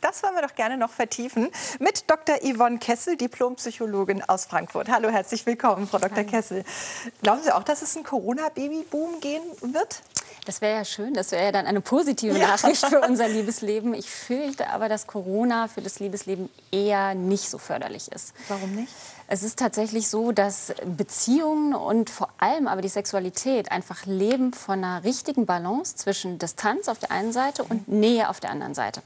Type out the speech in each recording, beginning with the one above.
Das wollen wir doch gerne noch vertiefen mit Dr. Yvonne Kessel, Diplompsychologin aus Frankfurt. Hallo, herzlich willkommen, Frau Dr. Hallo. Kessel. Glauben Sie auch, dass es einen Corona-Babyboom gehen wird? Das wäre ja schön, das wäre ja dann eine positive Nachricht für unser Liebesleben. Ich fürchte aber, dass Corona für das Liebesleben eher nicht so förderlich ist. Warum nicht? Es ist tatsächlich so, dass Beziehungen und vor allem aber die Sexualität einfach leben von einer richtigen Balance zwischen Distanz auf der einen Seite und Nähe auf der anderen Seite.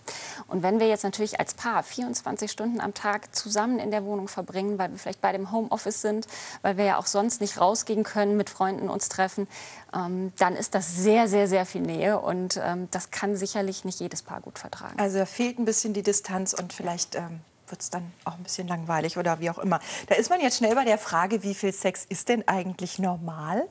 Und wenn wir jetzt natürlich als Paar 24 Stunden am Tag zusammen in der Wohnung verbringen, weil wir vielleicht bei dem Homeoffice sind, weil wir ja auch sonst nicht rausgehen können, mit Freunden uns treffen, ähm, dann ist das sehr, sehr, sehr viel Nähe und ähm, das kann sicherlich nicht jedes Paar gut vertragen. Also da fehlt ein bisschen die Distanz und vielleicht ähm, wird es dann auch ein bisschen langweilig oder wie auch immer. Da ist man jetzt schnell bei der Frage, wie viel Sex ist denn eigentlich normal?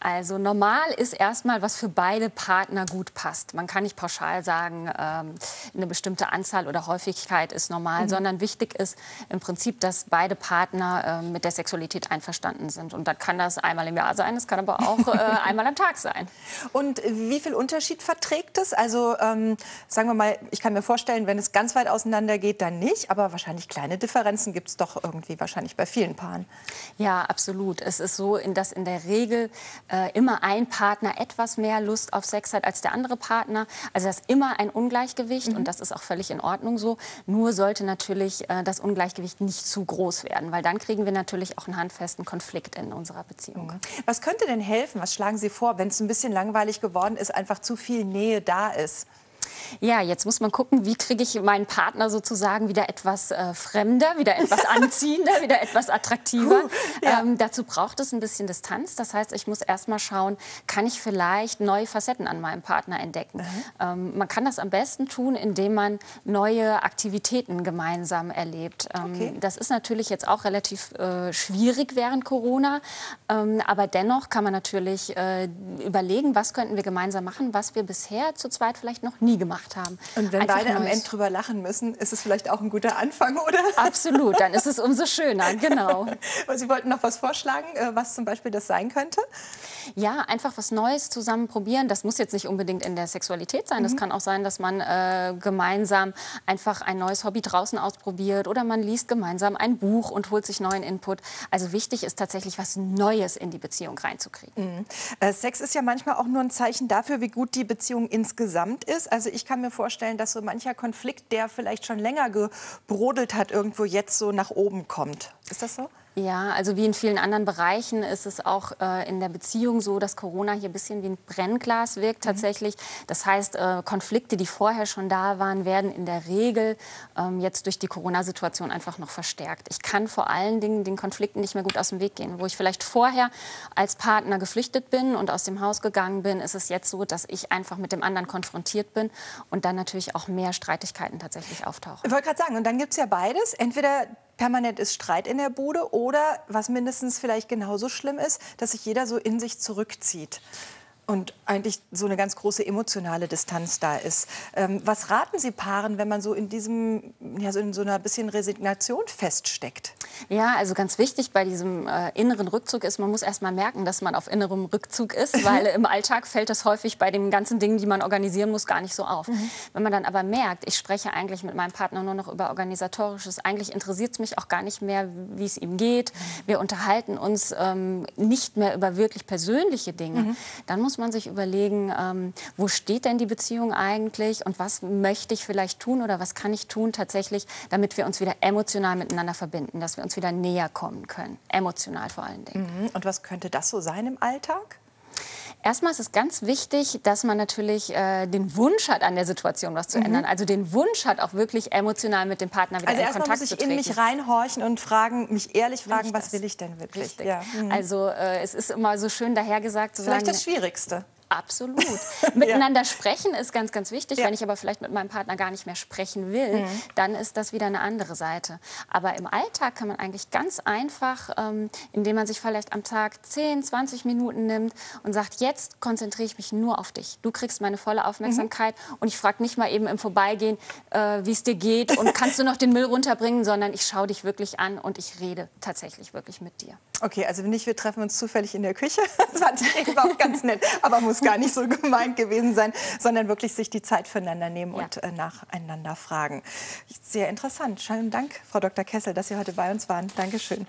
Also normal ist erstmal, was für beide Partner gut passt. Man kann nicht pauschal sagen, ähm, eine bestimmte Anzahl oder Häufigkeit ist normal, mhm. sondern wichtig ist im Prinzip, dass beide Partner äh, mit der Sexualität einverstanden sind. Und da kann das einmal im Jahr sein, es kann aber auch äh, einmal am Tag sein. Und wie viel Unterschied verträgt es? Also ähm, sagen wir mal, ich kann mir vorstellen, wenn es ganz weit auseinander geht, dann nicht. Aber wahrscheinlich kleine Differenzen gibt es doch irgendwie wahrscheinlich bei vielen Paaren. Ja, absolut. Es ist so, dass in der Regel äh, immer ein Partner etwas mehr Lust auf Sex hat als der andere Partner. Also das ist immer ein Ungleichgewicht mhm. und das ist auch völlig in Ordnung so. Nur sollte natürlich äh, das Ungleichgewicht nicht zu groß werden, weil dann kriegen wir natürlich auch einen handfesten Konflikt in unserer Beziehung. Mhm. Was könnte denn helfen? Was schlagen Sie vor, wenn es ein bisschen langweilig geworden ist, einfach zu viel Nähe da ist? Ja, jetzt muss man gucken, wie kriege ich meinen Partner sozusagen wieder etwas äh, fremder, wieder etwas anziehender, wieder etwas attraktiver. Puh, ja. ähm, dazu braucht es ein bisschen Distanz. Das heißt, ich muss erst mal schauen, kann ich vielleicht neue Facetten an meinem Partner entdecken. Ähm, man kann das am besten tun, indem man neue Aktivitäten gemeinsam erlebt. Ähm, okay. Das ist natürlich jetzt auch relativ äh, schwierig während Corona, ähm, aber dennoch kann man natürlich äh, überlegen, was könnten wir gemeinsam machen, was wir bisher zu zweit vielleicht noch nie gemacht haben. Und wenn Einfach beide am Ende drüber lachen müssen, ist es vielleicht auch ein guter Anfang, oder? Absolut, dann ist es umso schöner, genau. Sie wollten noch was vorschlagen, äh, was zum Beispiel das sein könnte? Ja, einfach was Neues zusammen probieren. Das muss jetzt nicht unbedingt in der Sexualität sein. Das mhm. kann auch sein, dass man äh, gemeinsam einfach ein neues Hobby draußen ausprobiert oder man liest gemeinsam ein Buch und holt sich neuen Input. Also wichtig ist tatsächlich was Neues in die Beziehung reinzukriegen. Mhm. Äh, Sex ist ja manchmal auch nur ein Zeichen dafür, wie gut die Beziehung insgesamt ist. Also ich kann mir vorstellen, dass so mancher Konflikt, der vielleicht schon länger gebrodelt hat, irgendwo jetzt so nach oben kommt. Ist das so? Ja, also wie in vielen anderen Bereichen ist es auch äh, in der Beziehung so, dass Corona hier ein bisschen wie ein Brennglas wirkt mhm. tatsächlich. Das heißt, äh, Konflikte, die vorher schon da waren, werden in der Regel ähm, jetzt durch die Corona-Situation einfach noch verstärkt. Ich kann vor allen Dingen den Konflikten nicht mehr gut aus dem Weg gehen. Wo ich vielleicht vorher als Partner geflüchtet bin und aus dem Haus gegangen bin, ist es jetzt so, dass ich einfach mit dem anderen konfrontiert bin und dann natürlich auch mehr Streitigkeiten tatsächlich auftauchen. Ich wollte gerade sagen, und dann gibt es ja beides. Entweder permanent ist Streit in der Bude oder, was mindestens vielleicht genauso schlimm ist, dass sich jeder so in sich zurückzieht und eigentlich so eine ganz große emotionale Distanz da ist. Ähm, was raten Sie Paaren, wenn man so in diesem, ja, so in so einer bisschen Resignation feststeckt? Ja, also ganz wichtig bei diesem äh, inneren Rückzug ist, man muss erst mal merken, dass man auf innerem Rückzug ist, weil im Alltag fällt das häufig bei den ganzen Dingen, die man organisieren muss, gar nicht so auf. Mhm. Wenn man dann aber merkt, ich spreche eigentlich mit meinem Partner nur noch über organisatorisches, eigentlich interessiert es mich auch gar nicht mehr, wie es ihm geht. Mhm. Wir unterhalten uns ähm, nicht mehr über wirklich persönliche Dinge. Mhm. Dann muss man sich überlegen, ähm, wo steht denn die Beziehung eigentlich und was möchte ich vielleicht tun oder was kann ich tun tatsächlich, damit wir uns wieder emotional miteinander verbinden, dass wir uns wieder näher kommen können, emotional vor allen Dingen. Mhm. Und was könnte das so sein im Alltag? Erstmal ist es ganz wichtig, dass man natürlich äh, den Wunsch hat, an der Situation was zu mhm. ändern. Also den Wunsch hat, auch wirklich emotional mit dem Partner wieder also in Kontakt muss ich zu treten. in mich reinhorchen und fragen, mich ehrlich fragen, was will ich denn wirklich? Ja. Mhm. Also äh, es ist immer so schön dahergesagt zu Vielleicht sagen. Vielleicht das Schwierigste. Absolut. Miteinander ja. sprechen ist ganz, ganz wichtig. Ja. Wenn ich aber vielleicht mit meinem Partner gar nicht mehr sprechen will, mhm. dann ist das wieder eine andere Seite. Aber im Alltag kann man eigentlich ganz einfach, ähm, indem man sich vielleicht am Tag 10, 20 Minuten nimmt und sagt, jetzt konzentriere ich mich nur auf dich. Du kriegst meine volle Aufmerksamkeit mhm. und ich frage nicht mal eben im Vorbeigehen, äh, wie es dir geht und kannst du noch den Müll runterbringen, sondern ich schaue dich wirklich an und ich rede tatsächlich wirklich mit dir. Okay, also nicht, wir treffen uns zufällig in der Küche. Das fand ich eben auch ganz nett, aber muss gar nicht so gemeint gewesen sein, sondern wirklich sich die Zeit füreinander nehmen ja. und äh, nacheinander fragen. Sehr interessant. Schönen Dank, Frau Dr. Kessel, dass Sie heute bei uns waren. Dankeschön.